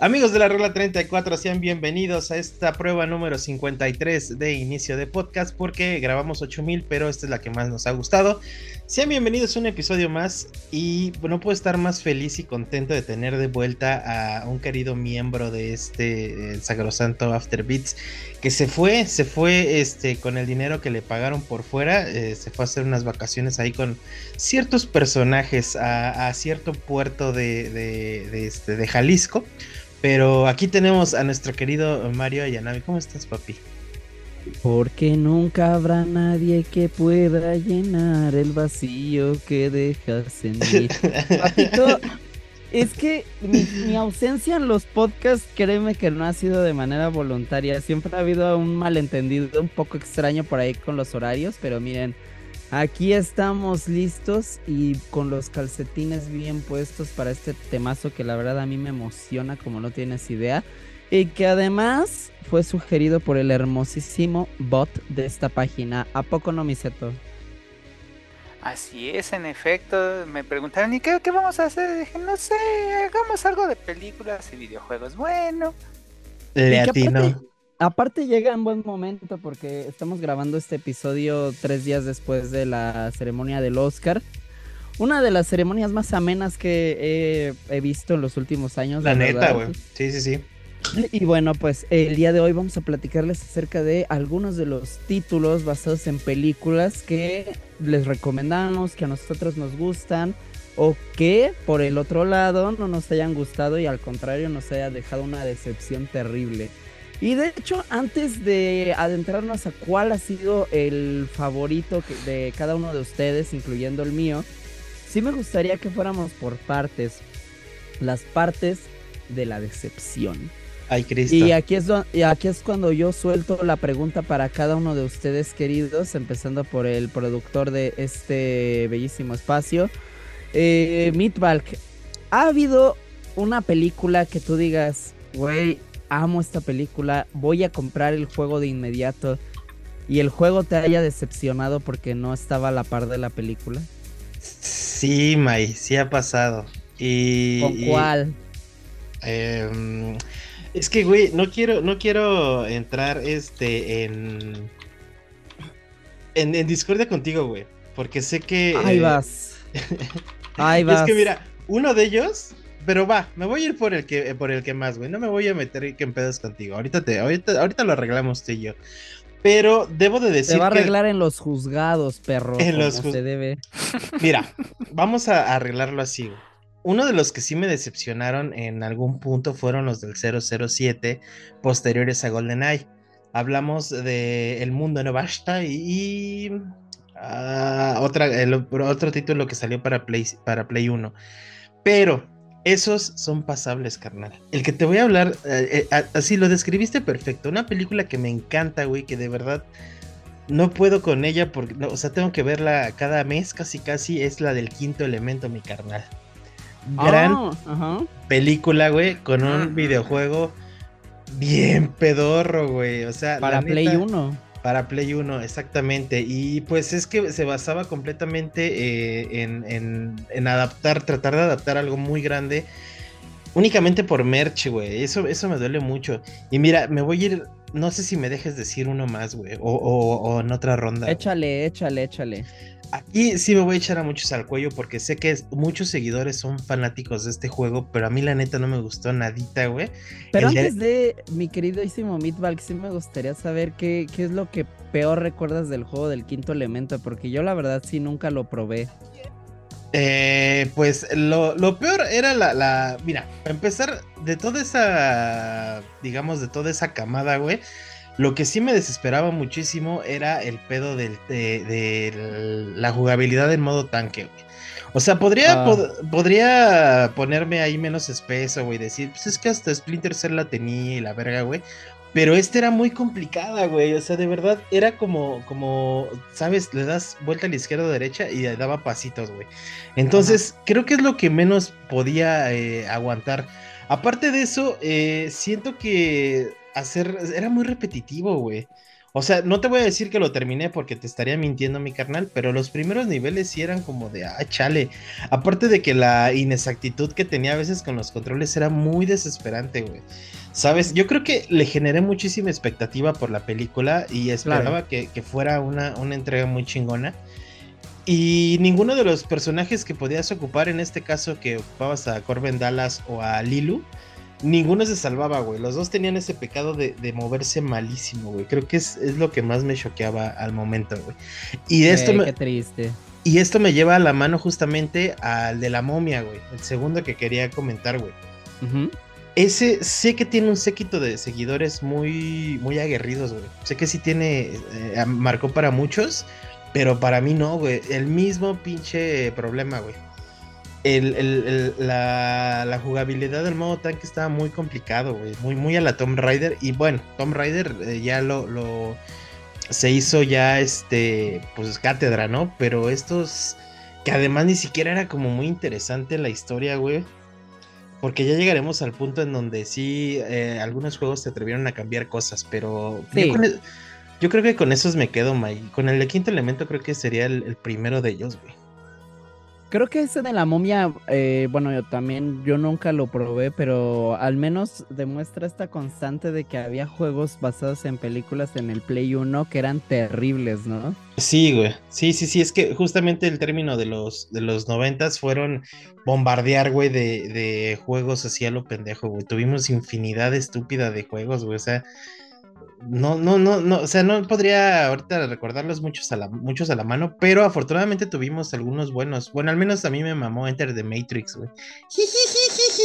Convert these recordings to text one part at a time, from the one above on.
Amigos de la regla 34, sean bienvenidos a esta prueba número 53 de inicio de podcast porque grabamos 8000, pero esta es la que más nos ha gustado. Sean bienvenidos a un episodio más y no puedo estar más feliz y contento de tener de vuelta a un querido miembro de este sacrosanto After Beats que se fue, se fue este con el dinero que le pagaron por fuera, eh, se fue a hacer unas vacaciones ahí con ciertos personajes a, cierto puerto de, de, este, de Jalisco. Pero aquí tenemos a nuestro querido Mario Ayanami. ¿Cómo estás, papi? Porque nunca habrá nadie que pueda llenar el vacío que dejas en mí. Papito, es que mi, ausencia en los podcasts, créeme que no ha sido de manera voluntaria. Siempre ha habido un malentendido un poco extraño por ahí con los horarios, pero miren, Aquí estamos listos y con los calcetines bien puestos para este temazo que la verdad a mí me emociona como no tienes idea. Y que además fue sugerido por el hermosísimo bot de esta página. ¿A poco no, Miseto? Así es, en efecto. Me preguntaron, ¿y qué, qué vamos a hacer? dije, no sé, hagamos algo de películas y videojuegos. Bueno. Le atino. Aparte llega en buen momento porque estamos grabando este episodio tres días después de la ceremonia del Oscar. Una de las ceremonias más amenas que he, visto en los últimos años. La, neta, güey. Sí, sí, sí. Y bueno, pues el día de hoy vamos a platicarles acerca de algunos de los títulos basados en películas que les recomendamos, que a nosotros nos gustan o que por el otro lado no nos hayan gustado y al contrario nos haya dejado una decepción terrible. Y de hecho, antes de adentrarnos a cuál ha sido el favorito de cada uno de ustedes, incluyendo el mío, sí me gustaría que fuéramos por partes. Las partes de la decepción. Ay, Cristo. Y aquí, es y aquí es cuando yo suelto la pregunta para cada uno de ustedes, queridos, empezando por el productor de este bellísimo espacio. Eh, Meatbalk, ¿ha habido una película que tú digas, güey, amo esta película, voy a comprar el juego de inmediato y el juego te haya decepcionado porque no estaba a la par de la película? Sí, May, sí ha pasado. Y, ¿Con cuál? Em, es que, güey, no quiero, no quiero entrar este en, en, discordia contigo, güey. Porque sé que. Ahí vas. Ahí vas. Es que mira, uno de ellos pero va, me voy a ir por el que, por el que más, güey. No me voy a meter en pedos contigo. Ahorita, te, ahorita, ahorita lo arreglamos tú y yo. Pero debo de decir. Se va a arreglar en los juzgados, perro. En los se debe. Mira, vamos a arreglarlo así. Uno de los que sí me decepcionaron en algún punto fueron los del 007 posteriores a GoldenEye. Hablamos de El Mundo no basta y, ah, otra, el, otro título que salió para Play, para Play 1. Pero esos son pasables, carnal. El que te voy a hablar, eh, eh, así lo describiste perfecto. Una película que me encanta, güey, que de verdad no puedo con ella porque, o sea, tengo que verla cada mes, casi casi, es la del quinto elemento, mi carnal. Gran ah, película, güey, con un videojuego bien pedorro, güey. O sea, para Play 1. Para Play 1, exactamente. Y pues es que se basaba completamente eh, en, adaptar, tratar de adaptar algo muy grande. Únicamente por merch, güey. Eso, eso me duele mucho. Y mira, me voy a ir. No sé si me dejes decir uno más, güey. O, o, en otra ronda. Échale, échale, échale. Aquí sí me voy a echar a muchos al cuello porque sé que muchos seguidores son fanáticos de este juego, pero a mí la neta no me gustó nadita, güey. Pero antes de... mi queridísimo Meatball, sí me gustaría saber qué, qué es lo que peor recuerdas del juego del quinto elemento, porque yo la verdad sí nunca lo probé. Eh, pues lo, lo, peor era la, la. Mira, para empezar, de toda esa. Digamos, de toda esa camada, güey lo que sí me desesperaba muchísimo era el pedo del, de, la jugabilidad en modo tanque, güey. O sea, podría, ah. podría ponerme ahí menos espeso, güey. Decir, pues es que hasta Splinter Cell la tenía y la verga, güey. Pero este era muy complicada, güey. O sea, de verdad, era como, como, ¿sabes? Le das vuelta a la izquierda o derecha y daba pasitos, güey. Entonces, creo que es lo que menos podía eh, aguantar. Aparte de eso, eh, siento que hacer, era muy repetitivo, güey. O sea, no te voy a decir que lo terminé porque te estaría mintiendo mi carnal, pero los primeros niveles sí eran como de, ah, chale. Aparte de que la inexactitud que tenía a veces con los controles era muy desesperante, güey. Sabes, yo creo que le generé muchísima expectativa por la película y esperaba que, fuera una, una entrega muy chingona. Y ninguno de los personajes que podías ocupar, en este caso que ocupabas a Corbin Dallas o a Lilu, ninguno se salvaba, güey. Los dos tenían ese pecado de, moverse malísimo, güey. Creo que es, lo que más me choqueaba al momento, güey. Y esto me... Qué triste. Y esto me lleva a la mano justamente al de la momia, güey. El segundo que quería comentar, güey. Ese sé que tiene un séquito de seguidores muy, muy aguerridos, güey. Sé que sí tiene, eh, marcó para muchos, pero para mí no, güey. El mismo pinche problema, güey la, jugabilidad del modo tanque estaba muy complicado, güey. Muy, muy a la Tomb Raider. Y bueno, Tomb Raider eh, ya lo, lo, se hizo ya este. Pues cátedra, ¿no? Pero estos. Que además ni siquiera era como muy interesante la historia, güey. Porque ya llegaremos al punto en donde sí, eh, algunos juegos se atrevieron a cambiar cosas, pero yo, creo que con esos me quedo, Mike. Con el de quinto elemento creo que sería el primero de ellos, güey. Creo que ese de la momia, eh, bueno, yo también, yo nunca lo probé, pero al menos demuestra esta constante de que había juegos basados en películas en el Play 1 que eran terribles, ¿no? Sí, güey. Sí, sí, sí, es que justamente el término de los, de los noventas fueron bombardear, güey, de, de juegos así a lo pendejo, güey. Tuvimos infinidad estúpida de juegos, güey. O sea, no, no, no, no, o sea, no podría ahorita recordarlos muchos a la, muchos a la mano, pero afortunadamente tuvimos algunos buenos. Bueno, al menos a mí me mamó Enter the Matrix, güey.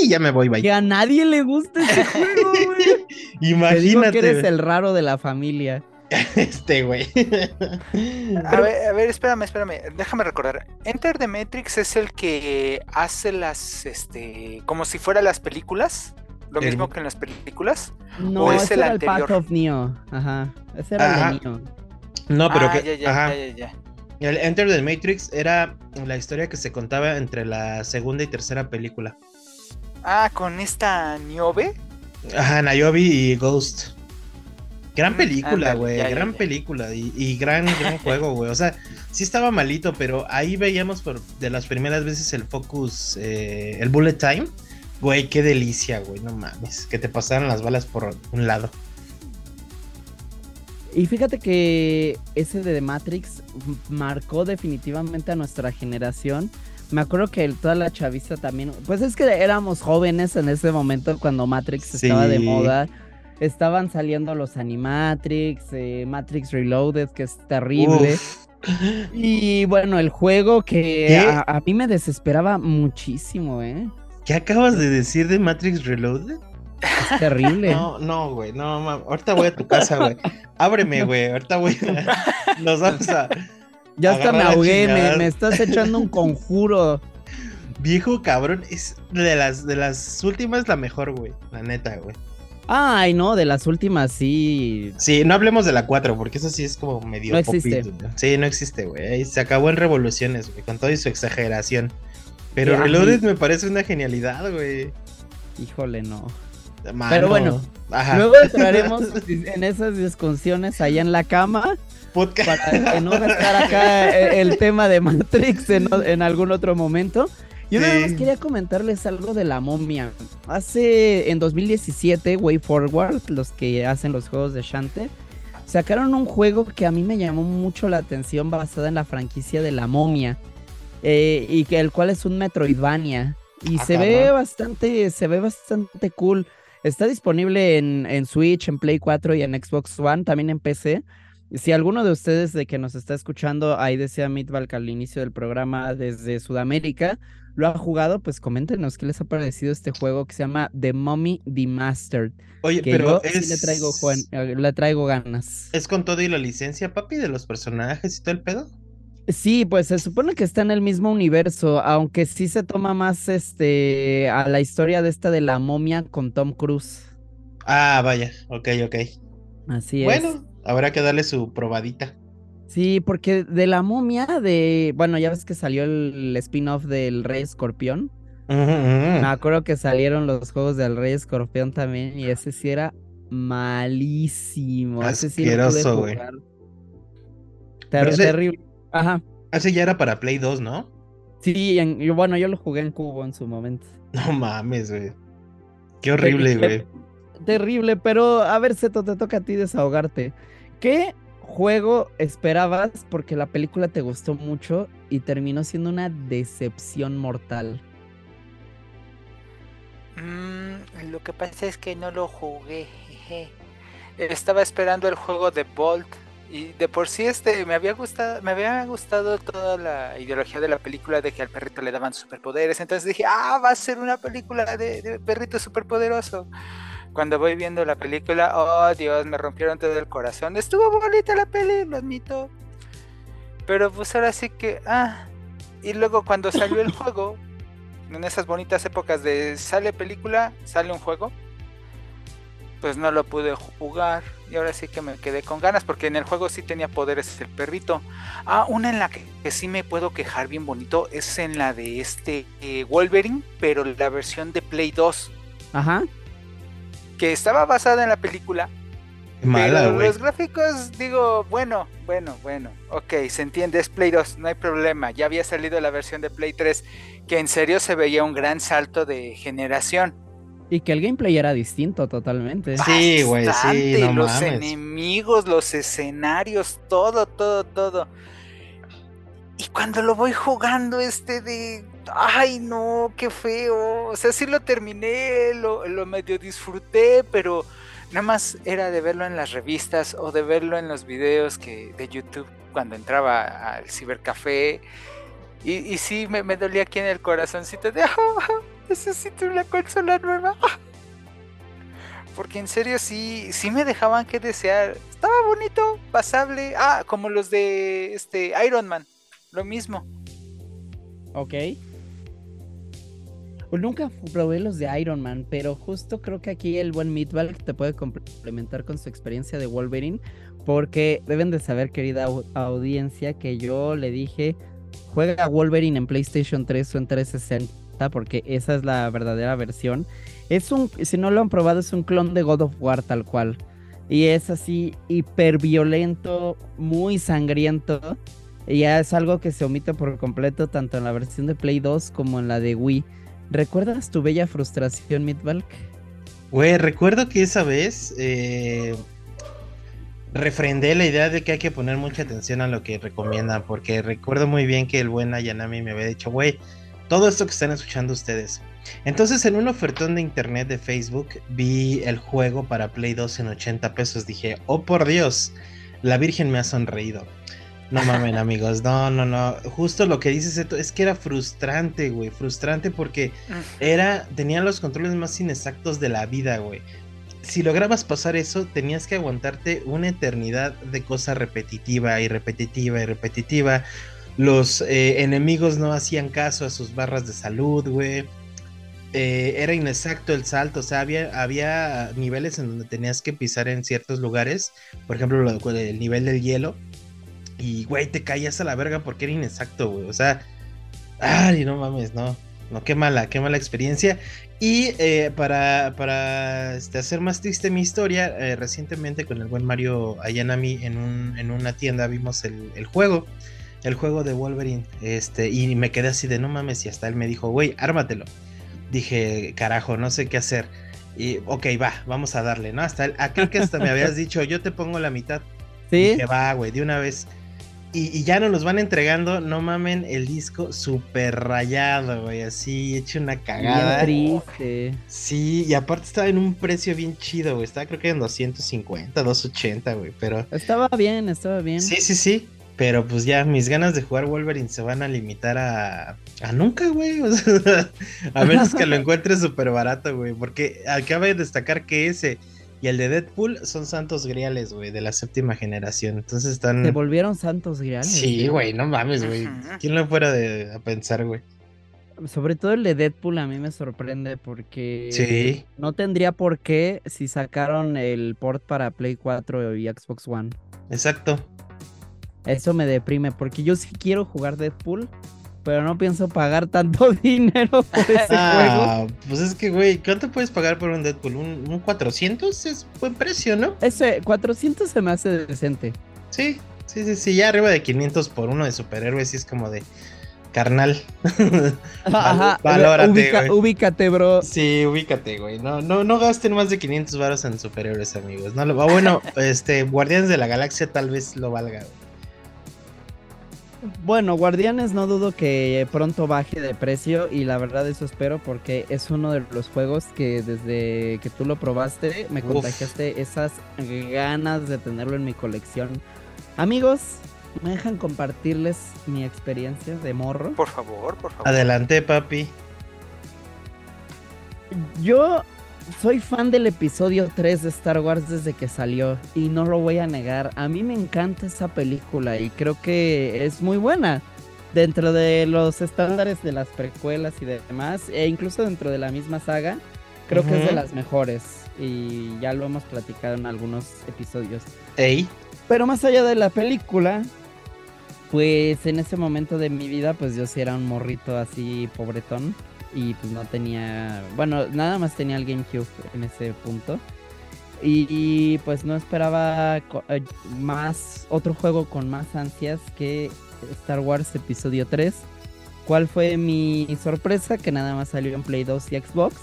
Ya me voy, bye. Que a nadie le gusta ese juego, güey. Imagínate. que eres el raro de la familia. Este, güey. A ver, a ver, espérame, espérame. Déjame recordar. Enter the Matrix es el que hace las, este, como si fueran las películas. ¿Lo mismo que en las películas? No, ¿O es ese el era anterior? el Path of Neo. Ajá. Ese era el de Neo. No, pero ah, que. Ya, ya, ajá. ya, ya, El Enter the Matrix era la historia que se contaba entre la segunda y tercera película. Ah, con esta Niobe. Ajá, Niobe y Ghost. Gran mm, película, güey. Gran película. Y, gran, gran juego, güey. O sea, sí estaba malito, pero ahí veíamos por de las primeras veces el focus, eh, el bullet time. Güey, qué delicia, güey, no mames. Que te pasaran las balas por un lado. Y fíjate que ese de The Matrix marcó definitivamente a nuestra generación. Me acuerdo que toda la chaviza también. Pues es que éramos jóvenes en ese momento cuando Matrix estaba de moda. Estaban saliendo los Animatrix, eh, Matrix Reloaded, que es terrible. Y bueno, el juego que a, a, mí me desesperaba muchísimo, ¿eh? ¿Qué acabas de decir de Matrix Reloaded? Es terrible. No, no, güey, no, ahorita voy a tu casa, güey. Ábreme, güey, ahorita voy a... Nos vamos a... Ya hasta me ahogué, me, estás echando un conjuro. Viejo cabrón, es de las, de las últimas la mejor, güey, la neta, güey. Ay, no, de las últimas sí. Sí, no hablemos de la 4, porque eso sí es como medio no existe. Sí, no existe, güey. Se acabó en revoluciones, güey, con toda su exageración. Pero Reloaded me parece una genialidad, güey. Híjole, no. Pero bueno, luego entraremos en esas discusiones allá en la cama. Podcast. Para no gastar acá el tema de Matrix en, algún otro momento. Yo nada más quería comentarles algo de la momia. Hace en 2017, Way Forward, los que hacen los juegos de Shante, sacaron un juego que a mí me llamó mucho la atención basada en la franquicia de la momia. Eh, y que el cual es un Metroidvania. Y se ve bastante, se ve bastante cool. Está disponible en, en, Switch, en Play 4 y en Xbox One, también en PC. Si alguno de ustedes de que nos está escuchando, ahí decía Midvalk al inicio del programa desde Sudamérica, lo ha jugado, pues coméntenos qué les ha parecido este juego que se llama The Mummy Demastered. Oye, pero sí le traigo, Juan, eh, le traigo ganas. ¿Es con todo y la licencia, papi, de los personajes y todo el pedo? Sí, pues se supone que está en el mismo universo, aunque sí se toma más este a la historia de esta de la momia con Tom Cruise. Ah, vaya, ok, ok. Así es. Bueno, habrá que darle su probadita. Sí, porque de la momia de, bueno, ya ves que salió el spin-off del Rey Escorpión. Me acuerdo que salieron los juegos del Rey Escorpión también y ese sí era malísimo. Asqueroso, güey. terrible. Ajá. Ese ya era para Play 2, ¿no? Sí, bueno, yo lo jugué en cubo en su momento. No mames, güey. Qué horrible, güey. Terrible, pero a ver, Seto, te toca a ti desahogarte. ¿Qué juego esperabas porque la película te gustó mucho y terminó siendo una decepción mortal? Mm, lo que pasa es que no lo jugué. Estaba esperando el juego de Bolt y de por sí este me había gustado, me había gustado toda la ideología de la película de que al perrito le daban superpoderes. Entonces dije, ah, va a ser una película de, perrito superpoderoso. Cuando voy viendo la película, oh Dios, me rompieron todo el corazón. Estuvo bonita la peli, lo admito. Pero pues ahora sí que, ah. Y luego cuando salió el juego, en esas bonitas épocas de sale película, sale un juego pues no lo pude jugar y ahora sí que me quedé con ganas porque en el juego sí tenía poderes el perrito. Ah, una en la que, sí me puedo quejar bien bonito es en la de este eh, Wolverine, pero la versión de Play 2. Ajá. Que estaba basada en la película. Mala, pero los gráficos, digo, bueno, bueno, bueno, ok, se entiende, es Play 2, no hay problema. Ya había salido la versión de Play 3, que en serio se veía un gran salto de generación y que el gameplay era distinto totalmente. Sí, güey, sí. No los enemigos, los escenarios, todo, todo, todo. Y cuando lo voy jugando, este de. Ay, no, qué feo. O sea, sí lo terminé, lo, lo medio disfruté, pero nada más era de verlo en las revistas o de verlo en los videos que, de YouTube cuando entraba al cibercafé. Y, y sí, me, me dolía aquí en el corazoncito de. necesito una consola nueva. Porque en serio sí, sí me dejaban que desear. Estaba bonito, pasable. Ah, como los de este Iron Man. Lo mismo. Ok. Nunca probé los de Iron Man, pero justo creo que aquí el buen Meatball te puede complementar con su experiencia de Wolverine, porque deben de saber, querida audiencia, que yo le dije, juega Wolverine en PlayStation 3 o en 360 porque esa es la verdadera versión. Es un, si no lo han probado, es un clon de God of War tal cual. Y es así hiper violento, muy sangriento. Y ya es algo que se omite por completo tanto en la versión de Play 2 como en la de Wii. ¿Recuerdas tu bella frustración, Midvalk? Güey, recuerdo que esa vez eh, refrendé la idea de que hay que poner mucha atención a lo que recomiendan, porque recuerdo muy bien que el buen Ayanami me había dicho, güey, todo esto que están escuchando ustedes. Entonces en un ofertón de internet de Facebook vi el juego para Play 2 en 80 pesos. Dije, oh por Dios, la Virgen me ha sonreído. No mamen amigos, no, no, no. Justo lo que dices es que era frustrante, güey. Frustrante porque era, tenía los controles más inexactos de la vida, güey. Si lograbas pasar eso, tenías que aguantarte una eternidad de cosa repetitiva y repetitiva y repetitiva los eh, enemigos no hacían caso a sus barras de salud, güey. Eh, era inexacto el salto, o sea, había, niveles en donde tenías que pisar en ciertos lugares, por ejemplo, el nivel del hielo, y, güey, te caías a la verga porque era inexacto, güey, o sea, ay, no mames, no, no, qué mala, qué mala experiencia. Y eh, para, para este, hacer más triste mi historia, recientemente con el buen Mario Ayanami en, un, en una tienda vimos el juego el juego de Wolverine. Este, y me quedé así de no mames. Y hasta él me dijo, güey, ármatelo. Dije, carajo, no sé qué hacer. Y, ok, va, vamos a darle, ¿no? Hasta aquel que hasta me habías dicho, yo te pongo la mitad. Sí. Dije, va, güey, de una vez. Y, ya nos los van entregando, no mamen, el disco súper rayado, güey, así, hecho una cagada. Bien triste. Sí, y aparte estaba en un precio bien chido, güey, estaba creo que en 250, 280, güey, pero... Estaba bien, estaba bien. Sí, sí, sí. Pero pues ya mis ganas de jugar Wolverine se van a limitar a, a nunca, güey. a menos que lo encuentres súper barato, güey. Porque acaba de destacar que ese y el de Deadpool son santos griales, güey, de la séptima generación. Entonces están. ¿Se volvieron santos griales? Sí, güey, no mames, güey. ¿Quién lo fuera de, a pensar, güey? Sobre todo el de Deadpool a mí me sorprende porque sí. no tendría por qué si sacaron el port para Play 4 y Xbox One. Exacto. Eso me deprime porque yo sí quiero jugar Deadpool, pero no pienso pagar tanto dinero por ese ah, juego. Pues es que, güey, ¿cuánto puedes pagar por un Deadpool? ¿Un, un 400? Es buen precio, ¿no? Ese 400 se me hace decente. Sí, sí, sí, sí, ya arriba de 500 por uno de superhéroes, sí es como de carnal. Ajá, valórate, ubícate, bro. Sí, ubícate, güey. No, no, no gasten más de 500 varos en superhéroes, amigos. No lo, ah, bueno, este, Guardianes de la Galaxia tal vez lo valga. Bueno, Guardianes no dudo que pronto baje de precio y la verdad eso espero porque es uno de los juegos que desde que tú lo probaste me contagiaste esas ganas de tenerlo en mi colección. Amigos, ¿Me dejan compartirles mi experiencia de morro? Por favor, por favor. Adelante, papi. Yo soy fan del episodio 3 de Star Wars desde que salió y no lo voy a negar. A mí me encanta esa película y creo que es muy buena. Dentro de los estándares de las precuelas y demás, e incluso dentro de la misma saga, creo que es de las mejores. Y ya lo hemos platicado en algunos episodios. Ey. Pero más allá de la película, pues en ese momento de mi vida, pues yo sí era un morrito así pobretón. Y pues no tenía. Bueno, nada más tenía el GameCube en ese punto. Y, pues no esperaba eh, más. Otro juego con más ansias que Star Wars Episodio 3. ¿Cuál fue mi sorpresa? Que nada más salió en Play 2 y Xbox.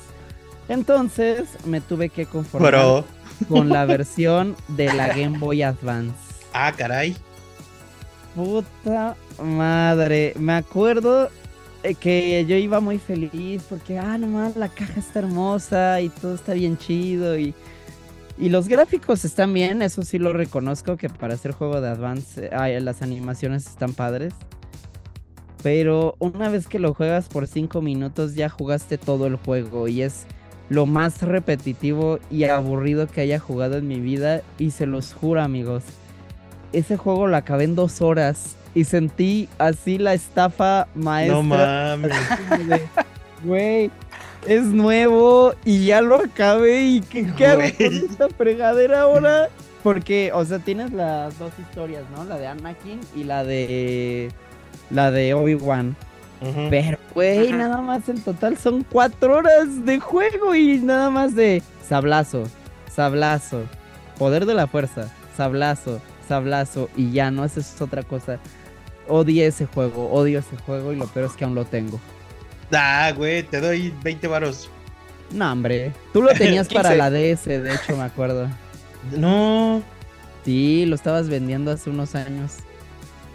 Entonces me tuve que conformar con la versión de la Game Boy Advance. Ah, caray. Puta madre. Me acuerdo que yo iba muy feliz porque, ah, nomás la caja está hermosa y todo está bien chido y, y los gráficos están bien, eso sí lo reconozco que para hacer juego de Advance las animaciones están padres. Pero una vez que lo juegas por 5 minutos ya jugaste todo el juego y es lo más repetitivo y aburrido que haya jugado en mi vida y se los juro amigos ese juego lo acabé en dos horas y sentí así la estafa maestra. No mames. Güey, es nuevo y ya lo acabé y ¿qué, hago con esta fregadera ahora? Porque, o sea, tienes las dos historias, ¿no? La de Anakin y la de la de Obi-Wan. Pero, güey, nada más en total son cuatro horas de juego y nada más de sablazo, sablazo, poder de la fuerza, sablazo, sablazo y ya no, esa es otra cosa. Odio ese juego, odio ese juego y lo peor es que aún lo tengo. Ah, güey, te doy 20 varos. No, hombre, tú lo tenías para la DS, de hecho, me acuerdo. No. Sí, lo estabas vendiendo hace unos años.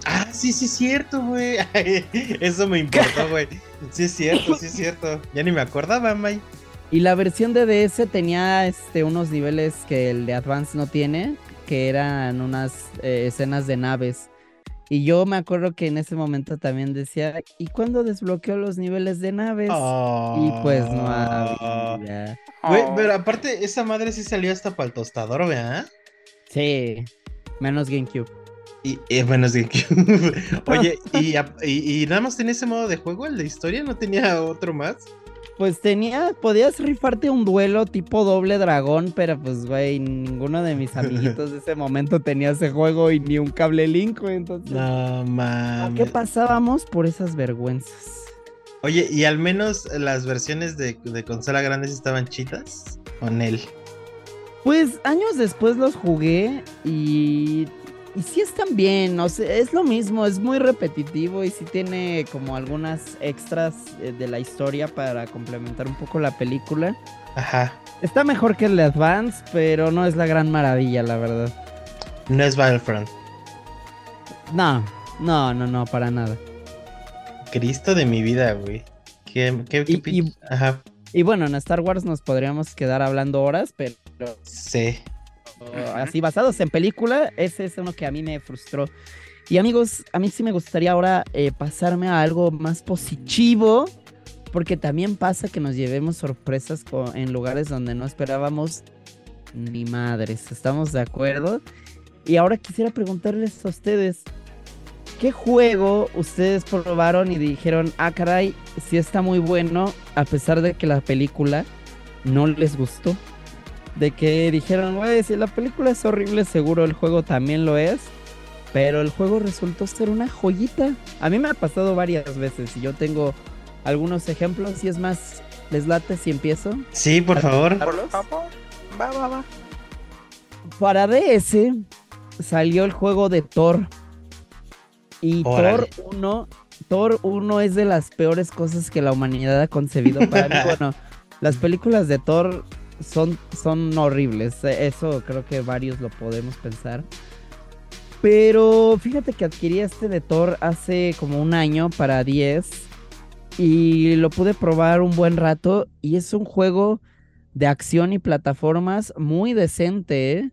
Ah, sí, sí es cierto, güey. Eso me importó, güey. Sí es cierto, sí es cierto. Ya ni me acordaba, May. Y la versión de DS tenía este unos niveles que el de Advance no tiene, que eran unas eh, escenas de naves. Y yo me acuerdo que en ese momento también decía, ¿y cuándo desbloqueó los niveles de naves? Y pues no ah. había. pero aparte, esa madre sí salió hasta para el tostador, ¿verdad? Sí, menos GameCube. Y, menos GameCube. Oye, ¿y, y, y, nada más tenía ese modo de juego, el de historia? ¿No tenía otro más? Pues tenía, podías rifarte un duelo tipo doble dragón, pero pues, güey, ninguno de mis amiguitos de ese momento tenía ese juego y ni un cable link, güey, entonces. No mames. qué pasábamos por esas vergüenzas? Oye, ¿y al menos las versiones de, de consola grandes estaban chitas? ¿Con él? Pues años después los jugué y y sí están bien, o sea, es lo mismo, es muy repetitivo y sí tiene como algunas extras eh, de la historia para complementar un poco la película. Ajá. Está mejor que el de Advance, pero no es la gran maravilla, la verdad. No es Battlefront. No, no, no, no, para nada. Cristo de mi vida, güey. ¿Qué, qué, y, Ajá. y bueno, en Star Wars nos podríamos quedar hablando horas, pero... Sí así basados en película, ese es uno que a mí me frustró. Y amigos, a mí sí me gustaría ahora eh, pasarme a algo más positivo, porque también pasa que nos llevemos sorpresas en lugares donde no esperábamos ni madres. ¿Estamos de acuerdo? Y ahora quisiera preguntarles a ustedes, ¿qué juego ustedes probaron y dijeron, ah, caray, sí está muy bueno, a pesar de que la película no les gustó? De que dijeron, güey, si la película es horrible, seguro el juego también lo es. Pero el juego resultó ser una joyita. A mí me ha pasado varias veces y yo tengo algunos ejemplos y es más, ¿les late si empiezo? Sí, por favor. Va, va, va. Para DS salió el juego de Thor. Y Órale. Thor 1, Thor 1 es de las peores cosas que la humanidad ha concebido. Para mí, bueno, las películas de Thor son, son horribles. eh, Eso creo que varios lo podemos pensar. Pero fíjate que adquirí este de Thor hace como un año para 10 y lo pude probar un buen rato y es un juego de acción y plataformas muy decente, ¿eh?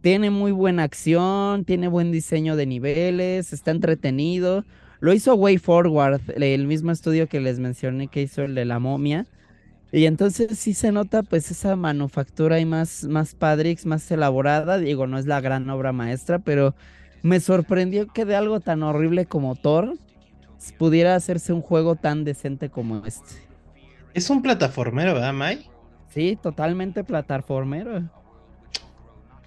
Tiene muy buena acción, tiene buen diseño de niveles, está entretenido. Lo hizo Way Forward, el mismo estudio que les mencioné que hizo el de la momia. Y entonces sí se nota pues esa manufactura y más, más Padrix, más elaborada. Digo, no es la gran obra maestra, pero me sorprendió que de algo tan horrible como Thor pudiera hacerse un juego tan decente como este. Es un plataformero, ¿verdad, Mai? Sí, totalmente plataformero.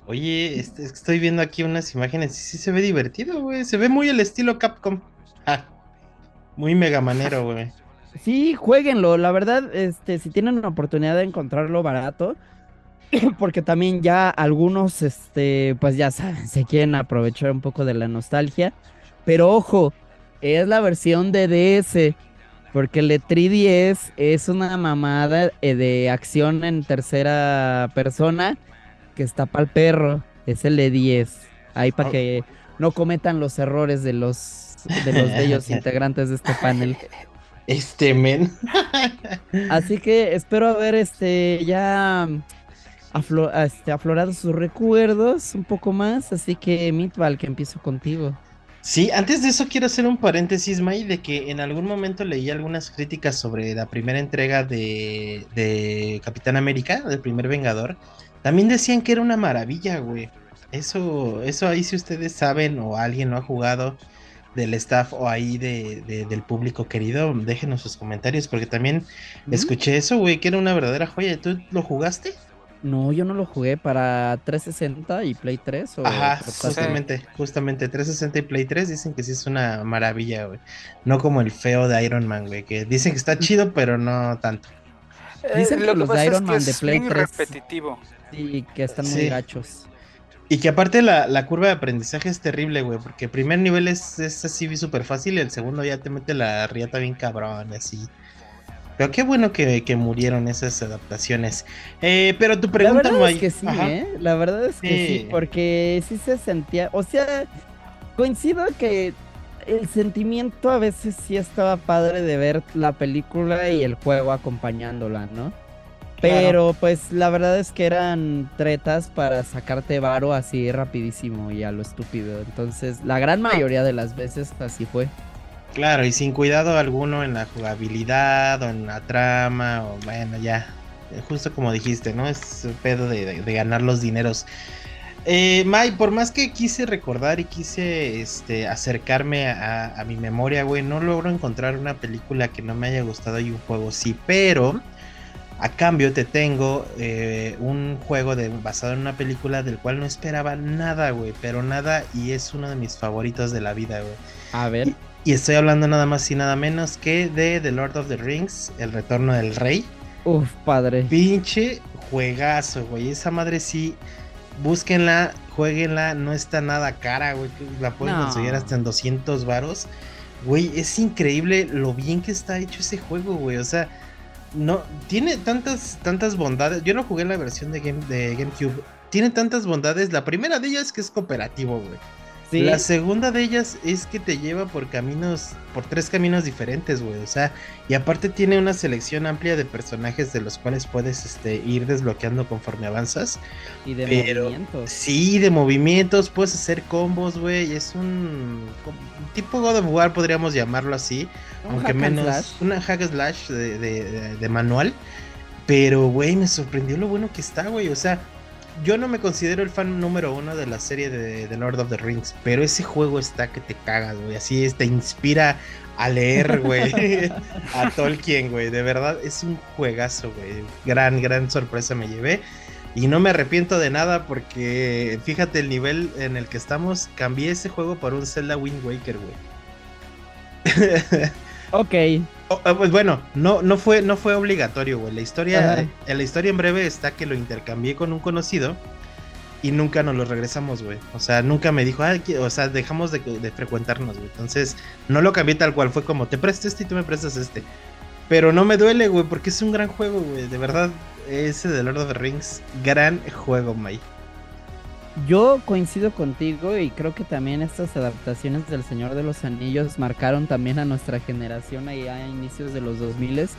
Oye, este- estoy viendo aquí unas imágenes y sí se ve divertido, güey. Se ve muy el estilo Capcom. Ah, muy megamanero, güey. Sí, jueguenlo. La verdad, este, si tienen una oportunidad de encontrarlo barato, porque también ya algunos, este, pues ya saben, se quieren aprovechar un poco de la nostalgia. Pero ojo, es la versión de DS, porque el de 3DS es una mamada eh, de acción en tercera persona que está para el perro. Es el de 10. Ahí para Oh. que no cometan los errores de los de los bellos integrantes de este panel. Este men. Así que espero haber este ya aflo- este, aflorado sus recuerdos un poco más. Así que Mitval, que empiezo contigo. Sí, antes de eso quiero hacer un paréntesis, May, de que en algún momento leí algunas críticas sobre la primera entrega de, de Capitán América, del primer Vengador. También decían que era una maravilla, güey. Eso, eso ahí si ustedes saben o alguien lo ha jugado del staff o ahí de, de- del público querido, déjenos sus comentarios porque también ¿Mm? escuché eso, güey, que era una verdadera joya. ¿Tú lo jugaste? No, yo no lo jugué para 360 y Play 3 o Ajá, justamente, justamente 360 y Play 3 dicen que sí es una maravilla, güey. No como el feo de Iron Man, güey, que dicen que está chido, pero no tanto. Dicen que Eh, lo que los de Iron es Man de es Play muy 3. repetitivo. Sí, que están muy Sí. gachos. Y que aparte la, la curva de aprendizaje es terrible, güey, porque el primer nivel es, es así súper fácil y el segundo ya te mete la riata bien cabrón, así. Pero qué bueno que, que murieron esas adaptaciones. Eh, pero tu La pregunta, verdad May- es que sí. ¿eh? La verdad es que. Sí. porque sí se sentía, o sea, coincido que el sentimiento a veces sí estaba padre de ver la película y el juego acompañándola, ¿no? Pero pues la verdad es que eran tretas para sacarte varo así rapidísimo y a lo estúpido. Entonces, la gran mayoría de las veces así fue. Claro, y sin cuidado alguno en la jugabilidad o en la trama, o bueno, ya, justo como dijiste, ¿no? Es pedo de, de- de ganar los dineros. Eh, Mai, por más que quise recordar y quise este, acercarme a, a mi memoria, güey, no logro encontrar una película que no me haya gustado y un juego sí, pero a cambio te tengo eh, un juego de, basado en una película del cual no esperaba nada, güey, pero nada, y es uno de mis favoritos de la vida, güey. A ver, Y estoy hablando nada más y nada menos que de The Lord of the Rings, El Retorno del Rey. uff, padre. Pinche juegazo, güey. Esa madre sí, búsquenla, jueguenla, no está nada cara, güey. La pueden No. conseguir hasta en 200 varos. Güey, es increíble lo bien que está hecho ese juego, güey. O sea, no tiene tantas tantas bondades. Yo no jugué la versión de Game de GameCube. Tiene tantas bondades. La primera de ellas es que es cooperativo, güey. Sí, La segunda de ellas es que te lleva por caminos, por tres caminos diferentes, güey. O sea, y aparte tiene una selección amplia de personajes de los cuales puedes este, ir desbloqueando conforme avanzas. y de pero- movimientos. Sí, de movimientos, puedes hacer combos, güey. Es un, un tipo God of War, podríamos llamarlo así. Un aunque menos. slash. Una hack slash de, de- de- de manual. Pero, güey, me sorprendió lo bueno que está, güey. O sea, yo no me considero el fan número uno de la serie de, de Lord of the Rings. Pero ese juego está que te cagas, güey. Así es, te inspira a leer, güey. a Tolkien, güey. De verdad, es un juegazo, güey. Gran, gran sorpresa me llevé. Y no me arrepiento de nada porque fíjate el nivel en el que estamos. Cambié ese juego por un Zelda Wind Waker, güey. ok. Oh, ah, pues bueno, no, no, fue, no fue obligatorio, güey. La historia, en la historia en breve está que lo intercambié con un conocido y nunca nos lo regresamos, güey. O sea, nunca me dijo, o sea, dejamos de, de frecuentarnos, güey. Entonces, no lo cambié tal cual, fue como, te presto este y tú me prestas este. Pero no me duele, güey, porque es un gran juego, güey. De verdad, ese de Lord of the Rings, gran juego, May. Yo coincido contigo y creo que también estas adaptaciones del Señor de los Anillos marcaron también a nuestra generación ahí a inicios de los 2000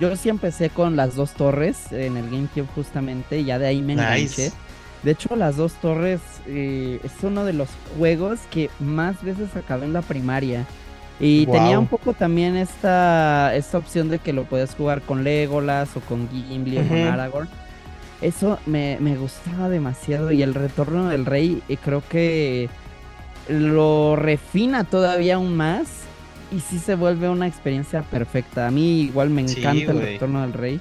Yo sí empecé con las dos torres en el GameCube justamente y ya de ahí me enganché. De hecho, las dos torres eh, es uno de los juegos que más veces acabé en la primaria. Y tenía un poco también esta, esta opción de que lo puedes jugar con Legolas o con Gimli o con Aragorn. Eso me, gustaba demasiado y el retorno del rey eh, creo que lo refina todavía aún más y sí se vuelve una experiencia perfecta. A mí igual me encanta el retorno del rey.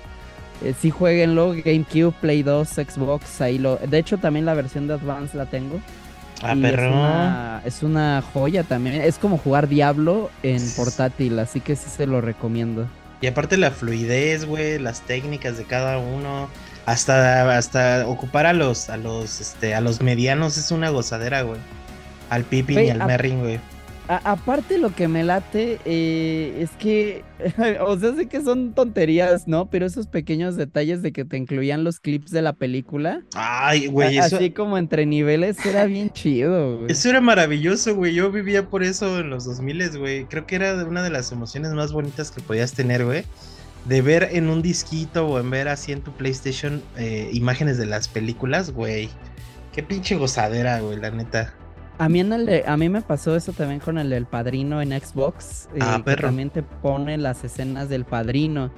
Eh, sí jueguenlo, GameCube, Play 2, Xbox, ahí lo... De hecho también la versión de Advance la tengo. Ah, perro. Es una, joya también. Es como jugar Diablo en portátil, así que sí se lo recomiendo. Y aparte la fluidez, güey, las técnicas de cada uno, hasta hasta ocupar a los a los este a los medianos es una gozadera, güey. Al Pippin y al Merrin, güey aparte lo que me late eh, es que, o sea, sé que son tonterías, ¿no? Pero esos pequeños detalles de que te incluían los clips de la película. Ay, güey. Así como entre niveles era bien chido, güey. Eso era maravilloso, güey. Yo vivía por eso en los 2000, güey. Creo que era una de las emociones más bonitas que podías tener, güey. De ver en un disquito o en ver así en tu PlayStation eh, imágenes de las películas, güey. Qué pinche gozadera, güey, la neta. A mí, en el a mí me pasó eso también con el del padrino en Xbox. Ah, eh, también te pone las escenas del padrino.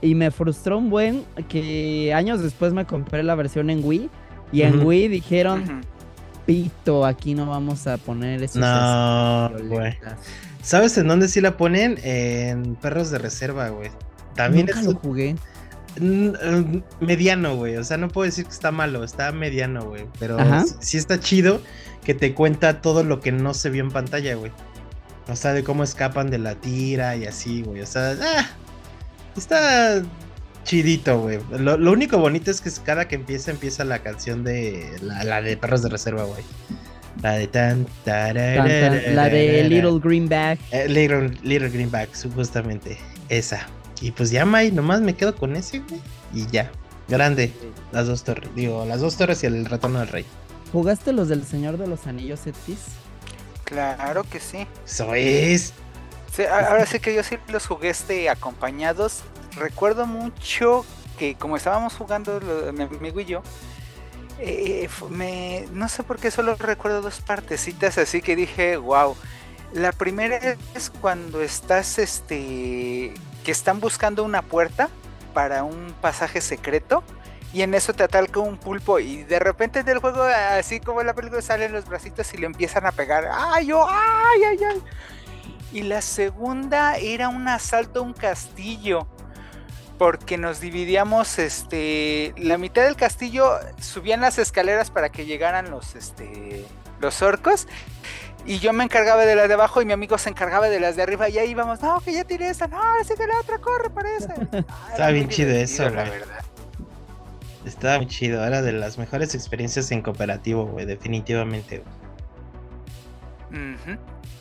Y me frustró un buen que años después me compré la versión en Wii. Y en Wii dijeron, pito, aquí no vamos a poner esos. No, güey. ¿Sabes en dónde sí la ponen? En Perros de Reserva, güey. También Nunca lo jugué. Mediano, güey. O sea, no puedo decir que está malo, está mediano, güey. Pero sí está chido que te cuenta todo lo que no se vio en pantalla, güey. O sea, de cómo escapan de la tira y así, güey. O sea, ah, está chidito, güey. Lo, único bonito es que cada que empieza, empieza la canción de la, de Perros de Reserva, güey. La de tan, La de Little Greenback. Eh, little, little Greenback, supuestamente. Esa. Y pues ya, May, nomás me quedo con ese, güey. Y ya. Grande. Las dos torres. Digo, las dos torres y el retorno del rey. ¿Jugaste los del Señor de los Anillos, Etis? Claro que sí. Eso es. ahora sí que yo sí los jugué este, acompañados. Recuerdo mucho que como estábamos jugando mi amigo y yo, eh, me, no sé por qué solo recuerdo dos partecitas así que dije, wow. La primera es cuando estás, este, que están buscando una puerta para un pasaje secreto y en eso te atalca un pulpo y de repente del juego, así como en la película, salen los bracitos y le empiezan a pegar. ¡Ay, yo! ¡Ay, ay, ay! Y la segunda era un asalto a un castillo. Porque nos dividíamos, este, la mitad del castillo subían las escaleras para que llegaran los, este, los orcos. Y yo me encargaba de las de abajo y mi amigo se encargaba de las de arriba. Y ahí íbamos, no, que ya tiré esa, no, sigue la otra, corre para esa. Está bien chido eso, la verdad. Estaba muy chido, era de las mejores experiencias en cooperativo, güey, definitivamente.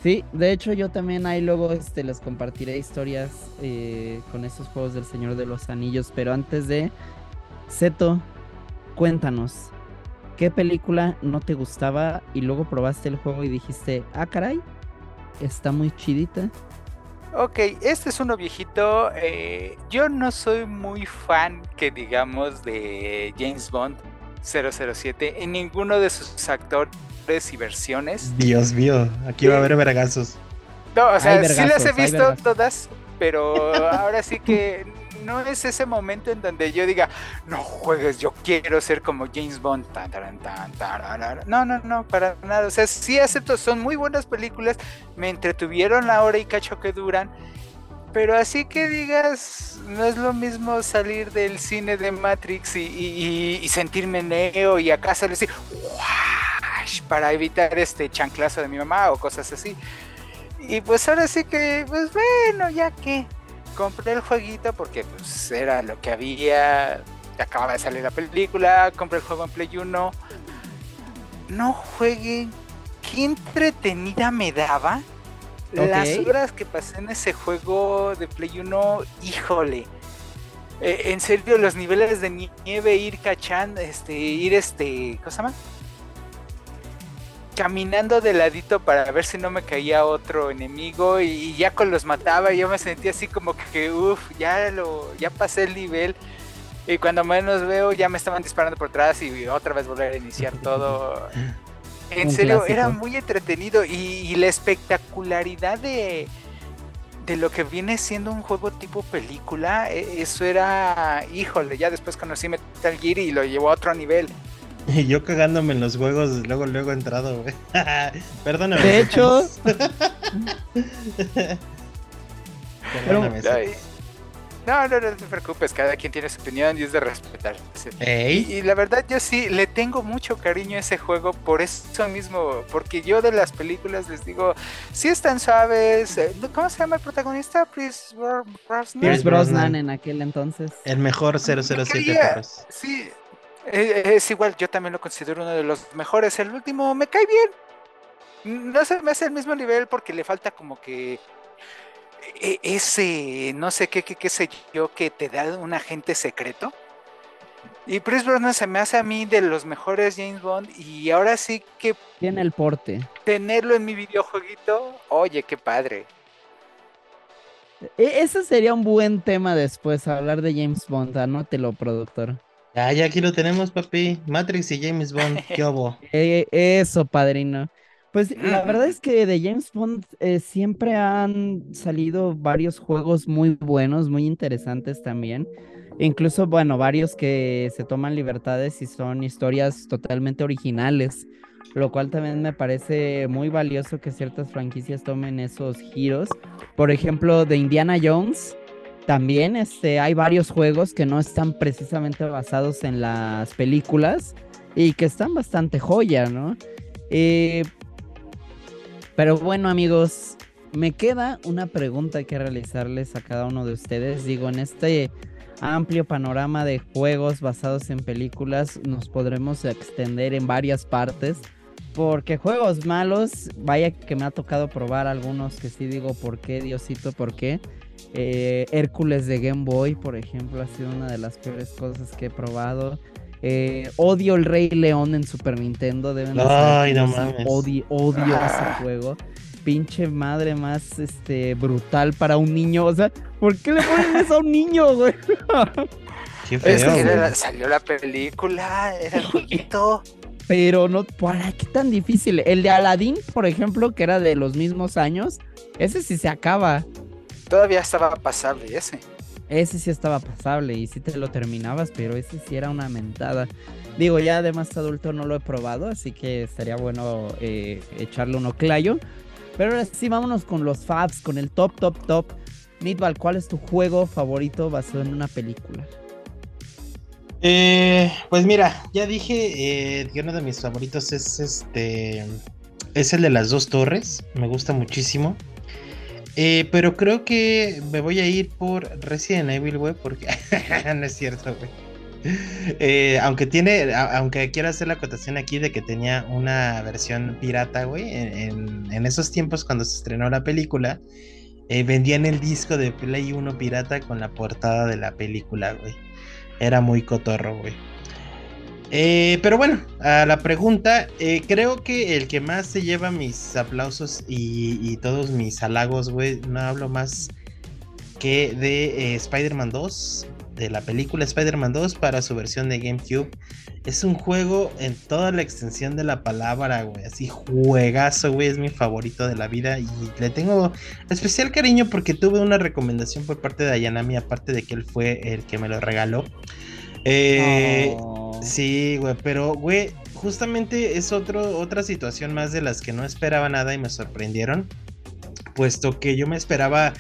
Sí, de hecho yo también ahí luego este, les compartiré historias eh, con esos juegos del Señor de los Anillos, pero antes de, Seto, cuéntanos, ¿qué película no te gustaba y luego probaste el juego y dijiste, ah caray, está muy chidita? Ok, este es uno viejito. Eh, yo no soy muy fan, que digamos, de James Bond 007 en ninguno de sus actores y versiones. Dios mío, aquí va a haber vergazos. No, o sea, sí las he visto todas, pero ahora sí que no es ese momento en donde yo diga, no juegues, yo quiero ser como James Bond. no, no, no, para nada. O sea, sí acepto, son muy buenas películas, me entretuvieron la hora y cacho que duran, pero así que digas, no es lo mismo salir del cine de Matrix y, sentirme neo y acá salir así, para evitar este chanclazo de mi mamá o cosas así. Y pues ahora sí que, pues bueno, ya que compré el jueguito porque pues era lo que había, acababa de salir la película, compré el juego en Play 1. No jueguen, qué entretenida me daba. Las horas que pasé en ese juego de Play 1, híjole. Eh, en serio, los niveles de nieve, ir cachando, este, ir este, ¿cómo se llama? Caminando de ladito para ver si no me caía otro enemigo y, ya con los mataba yo me sentía así como que uff, ya lo ya pasé el nivel y cuando menos veo ya me estaban disparando por atrás y otra vez volver a iniciar todo. En serio, era muy entretenido y, la espectacularidad de de lo que viene siendo un juego tipo película, e, eso era, híjole, ya después conocí Metal Gear y lo llevó a otro nivel. Y yo cagándome en los juegos, luego, luego he entrado, güey. Perdóname. De hecho. Perdóname. No, no, no, te preocupes, cada quien tiene su opinión y es de respetar. Y, la verdad yo sí le tengo mucho cariño a ese juego por eso mismo, porque yo de las películas les digo, sí están suaves, eh, ¿cómo se llama el protagonista? Pierce Brosnan. Pierce Brosnan en aquel entonces. El mejor 007 Sí, es igual, yo también lo considero uno de los mejores. El último me cae bien. No se me hace el mismo nivel porque le falta como que e, ese, no sé qué, qué, qué sé yo, que te da un agente secreto. Y Chris Brosnan se me hace a mí de los mejores James Bond y ahora sí que... Tiene el porte. Tenerlo en mi videojueguito, oye, qué padre. E, ese sería un buen tema después, hablar de James Bond, anótelo, productor. Ah, ya aquí lo tenemos, papi. Matrix y James Bond, ¿qué hubo? Eh, eso, padrino. Pues la verdad es que de James Bond eh, siempre han salido varios juegos muy buenos, muy interesantes también. Incluso, bueno, varios que se toman libertades y son historias totalmente originales, lo cual también me parece muy valioso que ciertas franquicias tomen esos giros. Por ejemplo, de Indiana Jones, también este, hay varios juegos que no están precisamente basados en las películas y que están bastante joya, ¿no? Eh, pero bueno, amigos, me queda una pregunta que realizarles a cada uno de ustedes. Digo, en este amplio panorama de juegos basados en películas, nos podremos extender en varias partes. Porque juegos malos, vaya que me ha tocado probar algunos que sí digo, ¿por qué, Diosito, por qué? Eh, Hércules de Game Boy, por ejemplo, ha sido una de las peores cosas que he probado. Eh, odio el Rey León en Super Nintendo. Deben Ay, no mames. Odio, odio ese juego. Pinche madre más este brutal para un niño. O sea, ¿por qué le ponen eso a un niño, güey? Qué feo, salió la película, era el jueguito. Pero no, ¿para qué tan difícil? El de Aladdin, por ejemplo, que era de los mismos años, ese sí se acaba. Todavía estaba pasable ese. Ese sí estaba pasable y sí te lo terminabas, pero ese sí era una mentada. Digo, ya además adulto no lo he probado, así que estaría bueno eh, echarle uno clayo. Pero ahora sí, vámonos con los fabs, con el top, top, top. Nidval, ¿cuál es tu juego favorito basado en una película? Eh, pues mira, ya dije eh, que uno de mis favoritos es este. Es el de las dos torres. Me gusta muchísimo. Eh, pero creo que me voy a ir por Resident Evil, güey, porque no es cierto, güey. Eh, aunque tiene, aunque quiero hacer la acotación aquí de que tenía una versión pirata, güey, en, esos tiempos cuando se estrenó la película, eh, vendían el disco de Play 1 pirata con la portada de la película, güey. Era muy cotorro, güey. Eh, pero bueno, a la pregunta, eh, creo que el que más se lleva mis aplausos y, todos mis halagos, güey, no hablo más que de eh, Spider-Man 2, de la película Spider-Man 2 para su versión de GameCube. Es un juego en toda la extensión de la palabra, güey, así juegazo, güey, es mi favorito de la vida y le tengo especial cariño porque tuve una recomendación por parte de Ayanami, aparte de que él fue el que me lo regaló. Eh, Sí, güey, pero, güey, justamente es otro, otra situación más de las que no esperaba nada y me sorprendieron, puesto que yo me esperaba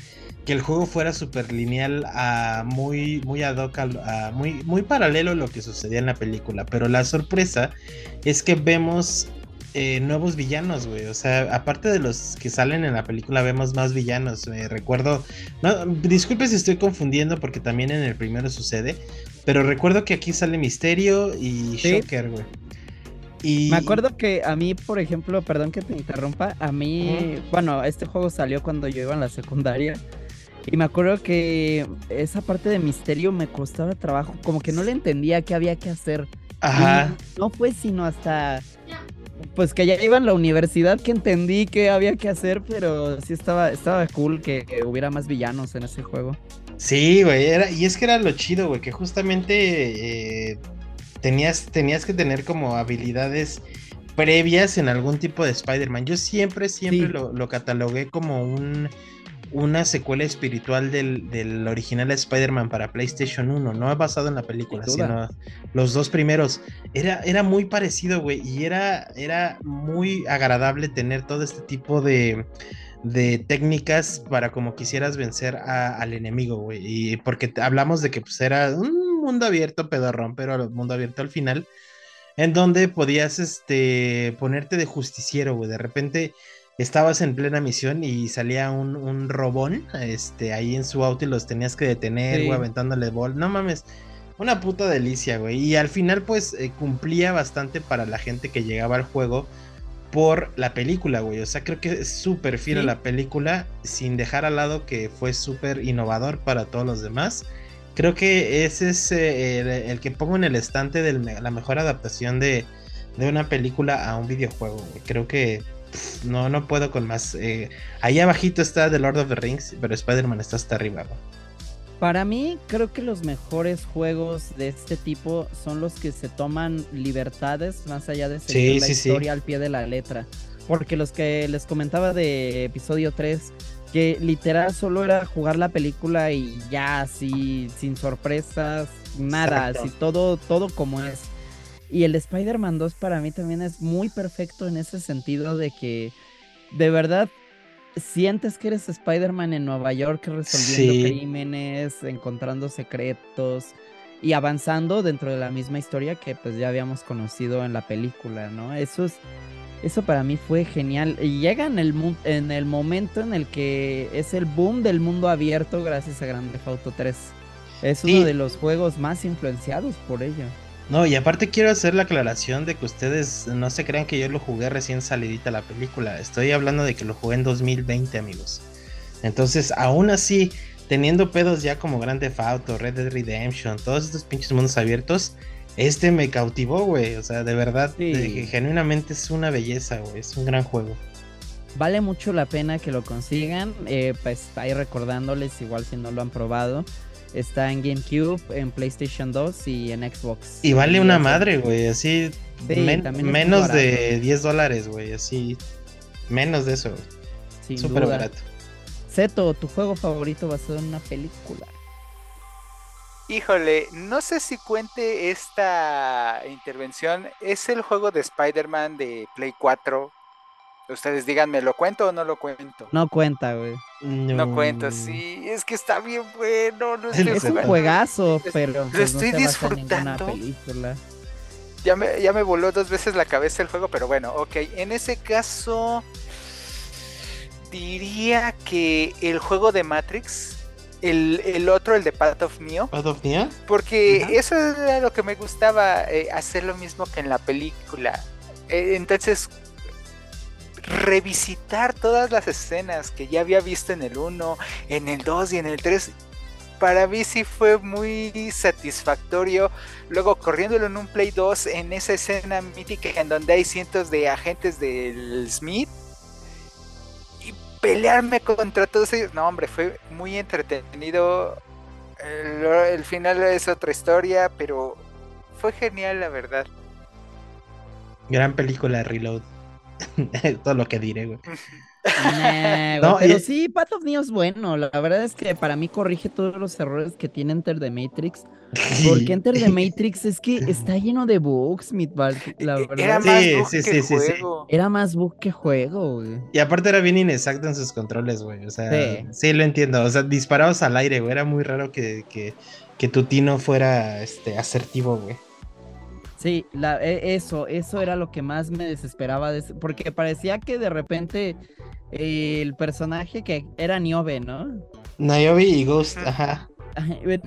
que el juego fuera súper lineal a muy, muy ad hoc, a, muy, muy paralelo a lo que sucedía en la película. Pero la sorpresa es que vemos eh, nuevos villanos, güey. O sea, aparte de los que salen en la película, vemos más villanos. Me recuerdo. Disculpe si estoy confundiendo, porque también en el primero sucede. Pero recuerdo que aquí sale Misterio y Shocker, güey. Y... Me acuerdo que a mí, por ejemplo, perdón que te interrumpa, a mí, bueno, este juego salió cuando yo iba en la secundaria y me acuerdo que esa parte de misterio me costaba trabajo, como que no le entendía qué había que hacer. Ajá. no fue sino hasta pues que ya iba en la universidad que entendí qué había que hacer, pero sí estaba, estaba cool que, hubiera más villanos en ese juego. Sí, güey, era, y es que era lo chido, güey, que justamente eh, tenías, tenías que tener como habilidades previas en algún tipo de Spider-Man. Yo siempre, siempre lo, lo catalogué como un una secuela espiritual del, original Spider-Man para PlayStation 1, no basado en la película, sino los dos primeros. Era, era muy parecido, güey, y era, era muy agradable tener todo este tipo de, de técnicas para como quisieras vencer al enemigo, güey. Y porque hablamos de que pues, era un mundo abierto, pedorrón, pero mundo abierto al final, en donde podías este, ponerte de justiciero, güey. De repente estabas en plena misión y salía un, un robón este, ahí en su auto y los tenías que detener, güey, aventándole bol. No mames, una puta delicia, güey. Y al final, pues, eh, cumplía bastante para la gente que llegaba al juego por la película, güey. O sea, creo que es súper fiel a la película, sin dejar al lado que fue súper innovador para todos los demás. Creo que ese es eh, el, que pongo en el estante de la mejor adaptación de, de una película a un videojuego, güey. Creo que no, no puedo con más. Eh, ahí abajito está The Lord of the Rings, pero Spider-Man está hasta arriba. Para mí, creo que los mejores juegos de este tipo son los que se toman libertades más allá de seguir la historia al pie de la letra. Porque los que les comentaba de episodio 3, que literal solo era jugar la película y ya así, sin sorpresas, nada, así todo, todo como es. Y el Spider-Man 2 para mí también es muy perfecto en ese sentido de que de verdad sientes que eres Spider-Man en Nueva York resolviendo crímenes, encontrando secretos y avanzando dentro de la misma historia que pues ya habíamos conocido en la película, ¿no? Eso es eso para mí fue genial. Y llega en el, en el momento en el que es el boom del mundo abierto gracias a Grand Theft Auto 3. Es uno de los juegos más influenciados por ello. No, y aparte quiero hacer la aclaración de que ustedes no se crean que yo lo jugué recién salidita la película. Estoy hablando de que lo jugué en 2020, amigos. Entonces, aún así, teniendo pedos ya como Grand Theft Auto, Red Dead Redemption, todos estos pinches mundos abiertos, este me cautivó, güey. O sea, de verdad, genuinamente es una belleza, güey. Es un gran juego. Vale mucho la pena que lo consigan. Eh, pues ahí recordándoles, igual si no lo han probado Está en GameCube, en PlayStation 2 y en Xbox. Y vale una madre, güey, así. menos de 10 dólares, güey, así. Menos de eso. Súper barato. Zeto, ¿tu juego favorito va a ser una película? Híjole, no sé si cuente esta intervención. Es el juego de Spider-Man de Play 4 Ustedes díganme, ¿lo cuento o no lo cuento? No cuenta, güey. No. cuento, sí. Es que está bien bueno. No es un juegazo, pero. Lo pues, estoy disfrutando. Ya me, ya me voló dos veces la cabeza el juego, pero bueno, ok. En ese caso, diría que el juego de Matrix. El, otro, el de Path of Neo. Path of Neo. Porque eso era lo que me gustaba, eh, hacer lo mismo que en la película. Eh, entonces, revisitar todas las escenas que ya había visto en el 1, en el 2 y en el 3. Para mí sí fue muy satisfactorio. Luego corriéndolo en un Play 2 en esa escena mítica en donde hay cientos de agentes del Smith. Y pelearme contra todos ellos. No, hombre, fue muy entretenido. El, el final es otra historia, pero fue genial la verdad. Gran película Reload. Todo lo que diré, güey. Nah, No, pero y- sí, Path of Neo es bueno. La verdad es que para mí corrige todos los errores que tiene Enter the Matrix. Porque Enter the Matrix es que está lleno de bugs, Midval. La E- verdad. Era Sí, más bug sí, que sí, sí, sí. juego. Era más bug que juego, güey. Y aparte era bien inexacto en sus controles, güey. O sea, sí. Sí. lo entiendo. O sea, disparabas al aire, güey. Era muy raro que, que, que tu tino fuera este, asertivo, güey. Sí, la, e- eso, eso era lo que más me desesperaba. de ese- porque parecía que de repente eh, el personaje que era Niobe, ¿no? Niobe y Ghost, ajá.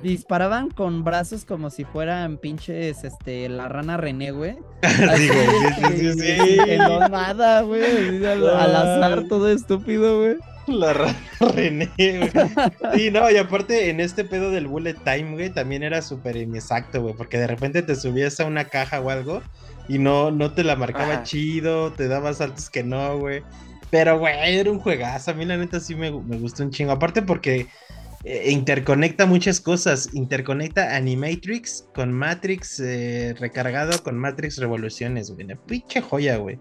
Disparaban con brazos como si fueran pinches, este, la rana René, güey. Sí, güey. Sí, sí, sí, que- sí. que no nada, güey. al azar, todo estúpido, güey. La rana René, güey. Sí, no, y aparte en este pedo del bullet time, güey, también era súper inexacto, güey, porque de repente te subías a una caja o algo y no, no te la marcaba Ajá. chido, te daba saltos que no, güey. Pero, güey, era un juegazo, a mí la neta sí me, me gustó un chingo, aparte porque eh, interconecta muchas cosas, interconecta Animatrix con Matrix eh, recargado con Matrix Revoluciones, güey, una pinche joya, güey.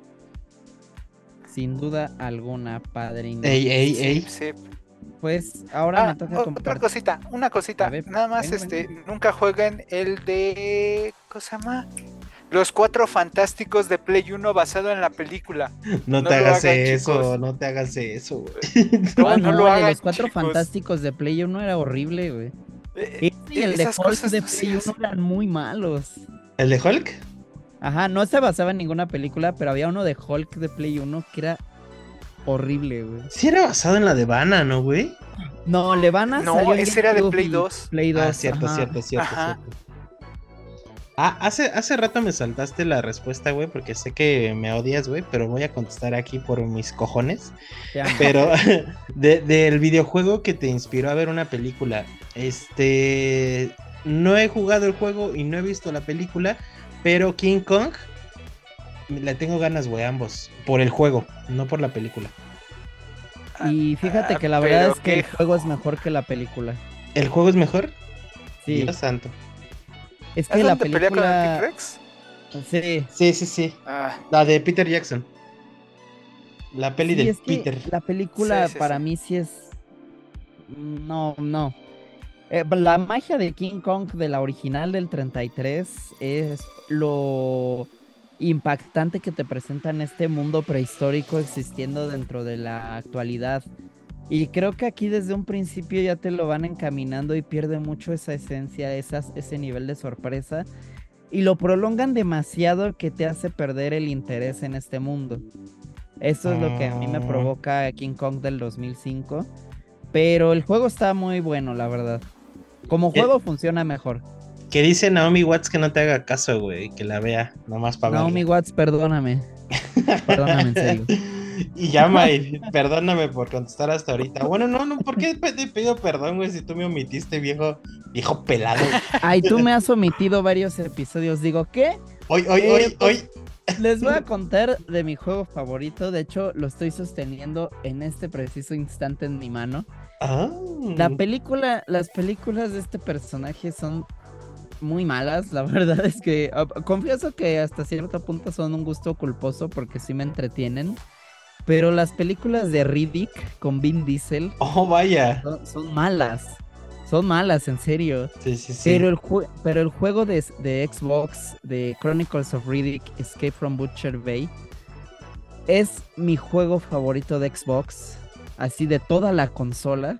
Sin duda alguna, padrino. Ey, ey, Sí, ey. sí. Pues ahora Ah, me toca o- otra cosita, una cosita. Ver, Nada más, venga, este, nunca jueguen el de. ¿Cómo se llama? Los cuatro fantásticos de Play 1 basado en la película. No, No te hagas hagan, eso, chicos. no te hagas eso, güey. No, Ah, no no, lo hagan, los cuatro chicos. fantásticos de Play 1 era horrible, güey. Eh, Ese y el de Hulk de Play 1 hacen. eran muy malos. ¿El de Hulk? Ajá, no se basaba en ninguna película, pero había uno de Hulk de Play 1 que era horrible, güey. Sí era basado en la de Vanna, ¿no, güey? No, Levana No, salió ese era de Play y 2. Play 2. Ah, cierto, ajá. cierto, cierto, Ajá. cierto. Ah, hace, hace rato me saltaste la respuesta, güey, porque sé que me odias, güey, pero voy a contestar aquí por mis cojones. Ya, Pero de- del videojuego que te inspiró a ver una película, este, no he jugado el juego y no he visto la película, pero King Kong, le tengo ganas, güey, ambos, por el juego, no por la película. Y fíjate Ah, que la verdad es que el juego es mejor que la película. ¿El juego es mejor? Sí, Dios santo. es ¿Es que la donde pelea con el película... T-Rex? Sí, Sí, sí, sí. Ah, La de Peter Jackson. La peli Sí, de es que Peter. La película Sí, sí, para sí. mí sí es. No, no. Eh, la magia de King Kong de la original del 33 es lo impactante que te presenta en este mundo prehistórico existiendo dentro de la actualidad. Y creo que aquí desde un principio ya te lo van encaminando y pierde mucho esa esencia, esas, ese nivel de sorpresa. Y lo prolongan demasiado que te hace perder el interés en este mundo. Eso es lo que a mí me Ah. provoca King Kong del 2005. Pero el juego está muy bueno, la verdad. Como Eh, juego funciona mejor. Que dice Naomi Watts que no te haga caso, güey, que la vea, nomás para Naomi Watts, perdóname. Perdóname, en serio. Y llama y perdóname por contestar hasta ahorita. Bueno, no, no, ¿por qué te pido perdón, güey, si tú me omitiste, viejo, viejo pelado? Ay, tú me has omitido varios episodios. Digo, ¿qué? Hoy, hoy, Eh, hoy, pues- hoy. Les voy a contar de mi juego favorito. De hecho, lo estoy sosteniendo en este preciso instante en mi mano. Ah. La película, las películas de este personaje son muy malas. La verdad es que ah, confieso que hasta cierto punto son un gusto culposo porque sí me entretienen. Pero las películas de Riddick con Vin Diesel Oh, vaya. son, son malas. Son malas, en serio. Sí, sí, sí. Pero, el jue- pero el juego de, de Xbox, de Chronicles of Riddick, Escape from Butcher Bay, es mi juego favorito de Xbox, así de toda la consola.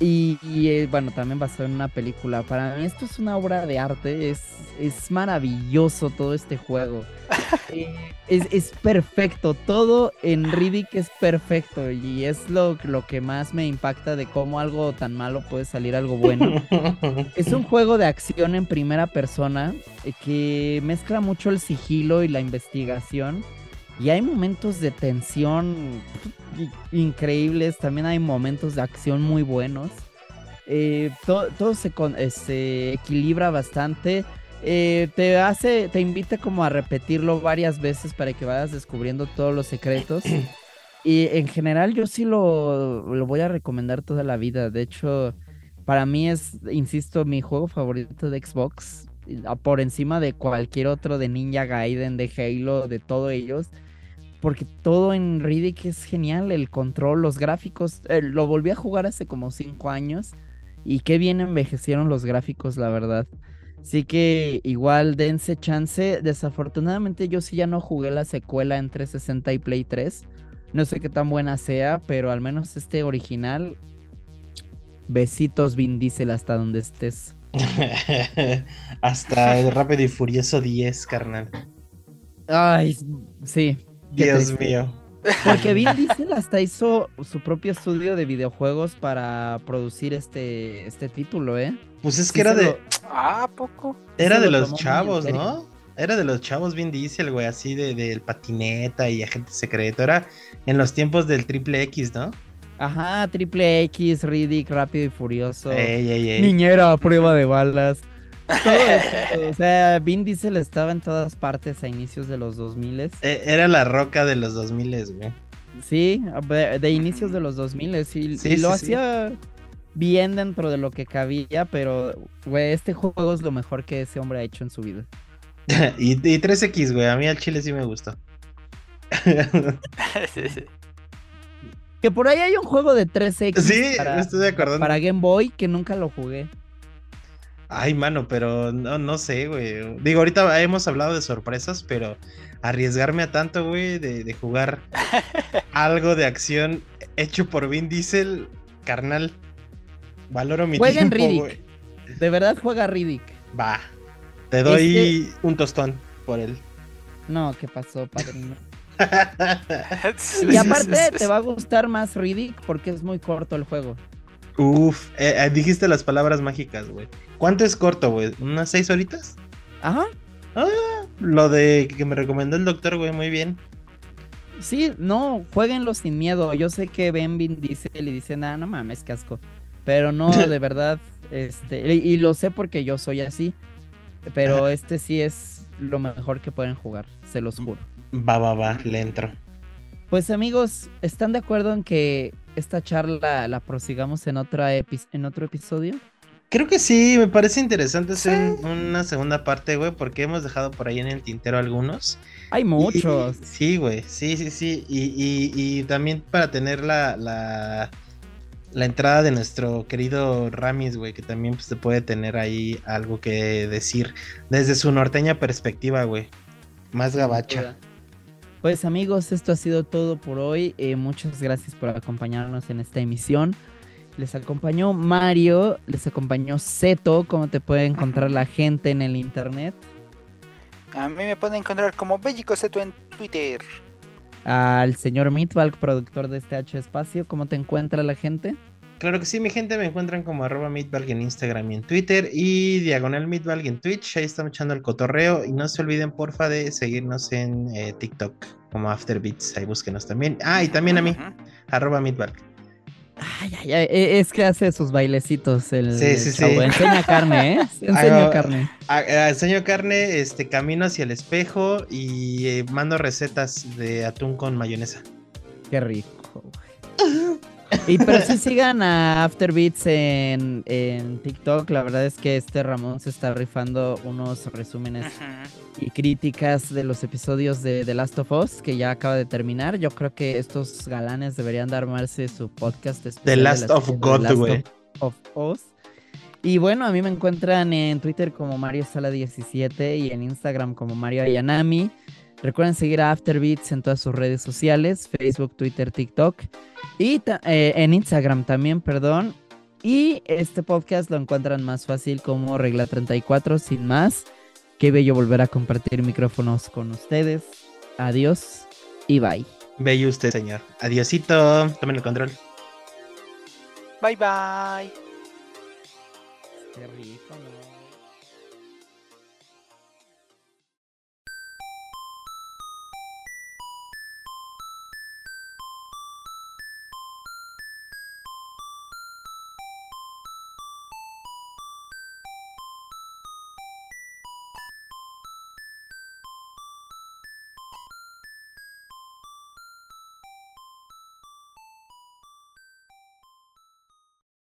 Y, y, eh, bueno, también basado en una película. Para mí esto es una obra de arte, es, es maravilloso todo este juego. Eh, es, es perfecto, todo en Riddick es perfecto y es lo, lo que más me impacta de cómo algo tan malo puede salir algo bueno. Es un juego de acción en primera persona eh, que mezcla mucho el sigilo y la investigación. Y hay momentos de tensión increíbles, también hay momentos de acción muy buenos. Eh, to- todo se, con- eh, se equilibra bastante. Eh, te hace, te invita como a repetirlo varias veces para que vayas descubriendo todos los secretos. Y en general yo sí lo, lo voy a recomendar toda la vida. De hecho, para mí es, insisto, mi juego favorito de Xbox. Por encima de cualquier otro de Ninja Gaiden, de Halo, de todos ellos. Porque todo en Riddick es genial, el control, los gráficos. eh, lo volví a jugar hace como cinco años y qué bien envejecieron los gráficos, la verdad. Así que igual dense chance. Desafortunadamente yo sí ya no jugué la secuela en 360 y Play 3. No sé qué tan buena sea, pero al menos este original. Besitos Vin Diesel hasta donde estés. Hasta el Rápido y Furioso 10, carnal. Ay, sí. Qué Dios triste. mío. Porque Vin Diesel hasta hizo su propio estudio de videojuegos para producir este, este título, ¿eh? Pues es Sí que era de, lo- Ah, ¿a poco? era se de lo los chavos. ¿no? Era de los chavos Vin Diesel, güey, así de del patineta y agente secreto. Era en los tiempos del triple X, ¿no? Ajá, Triple X, Riddick, Rápido y Furioso. Ey, ey, ey. Niñera a prueba de balas. Todo o sea, Vin Diesel estaba en todas partes a inicios de los 2000 Eh, Era la roca de los 2000, güey. Sí, de, de inicios de los 2000 y, Sí, y lo sí, sí. hacía bien dentro de lo que cabía, pero, güey, este juego es lo mejor que ese hombre ha hecho en su vida. y, y 3X, güey. A mí al chile sí me gustó. Sí, sí. Que por ahí hay un juego de 3X sí, para, estoy de acuerdo. para Game Boy que nunca lo jugué. Ay, mano, pero no, no sé, güey. Digo, ahorita hemos hablado de sorpresas, pero arriesgarme a tanto, güey, de, de jugar algo de acción hecho por Vin Diesel, carnal. Valoro mi Juega en tiempo, Riddick. güey. De verdad juega Riddick. Va. Te doy un tostón por él. No, ¿qué pasó, padrino? Y aparte te va a gustar más Riddick porque es muy corto el juego. Uf, eh, eh, dijiste las palabras mágicas, güey. ¿Cuánto es corto, güey? ¿Unas seis horitas? Ajá. Lo de que me recomendó el doctor, güey, muy bien. Sí, no, jueguenlo sin miedo. Yo sé que Vin dice y dice, nada, no mames, qué asco. Pero no, de verdad, este, y, y lo sé porque yo soy así. Pero este sí es lo mejor que pueden jugar, se los juro. Va, va, va, le entro. Pues amigos, ¿están de acuerdo en que esta charla la prosigamos en, otra epi- en otro episodio? Creo que sí, me parece interesante hacer un- una segunda parte, güey, porque hemos dejado por ahí en el tintero algunos. Hay muchos. y- sí, güey, sí, sí, sí. Y, y- y también para tener la, la, la entrada de nuestro querido Ramis, güey, que también pues, te puede tener ahí algo que decir desde su norteña perspectiva, güey. Más gabacha. Pues amigos, esto ha sido todo por hoy. Eh, muchas gracias por acompañarnos en esta emisión. Les acompañó Mario, les acompañó Zeto, cómo te puede encontrar la gente en el internet. A mí me pueden encontrar como Bellico Seto en Twitter. Al señor Meatbalg, productor de este H Espacio, ¿cómo te encuentra la gente? Claro que sí, mi gente, me encuentran como arroba Meatbalg en Instagram y en Twitter y diagonal Meatbalg en Twitch, ahí estamos echando el cotorreo y no se olviden porfa de seguirnos en eh, TikTok como Afterbeats, ahí búsquenos también. Ah, y también a mí, arroba Meatbalg. Ay, ay, ay, e- es que hace sus bailecitos el, Sí, sí, chavo. sí. Enseña carne, ¿eh? Enseña carne. Enseño carne, este, camino hacia el espejo y eh, mando recetas de atún con mayonesa. Qué rico, güey. Y pero sí sigan a Afterbeats en, en TikTok. La verdad es que este Ramón se está rifando unos resúmenes y críticas de los episodios de The Last of Us que ya acaba de terminar. Yo creo que estos galanes deberían de armarse su podcast especial The de Last la of God, The Last güey. of Us. Y bueno, a mí me encuentran en Twitter como Mario Sala 17 y en Instagram como Mario Ayanami. Recuerden seguir a Afterbeats en todas sus redes sociales, Facebook, Twitter, TikTok y eh, en Instagram también, perdón. Y este podcast lo encuentran más fácil como Regla 34, sin más. Qué bello volver a compartir micrófonos con ustedes. Adiós y bye. Bello usted, señor. Adiosito, tomen el control. Bye bye. Qué rico, ¿no?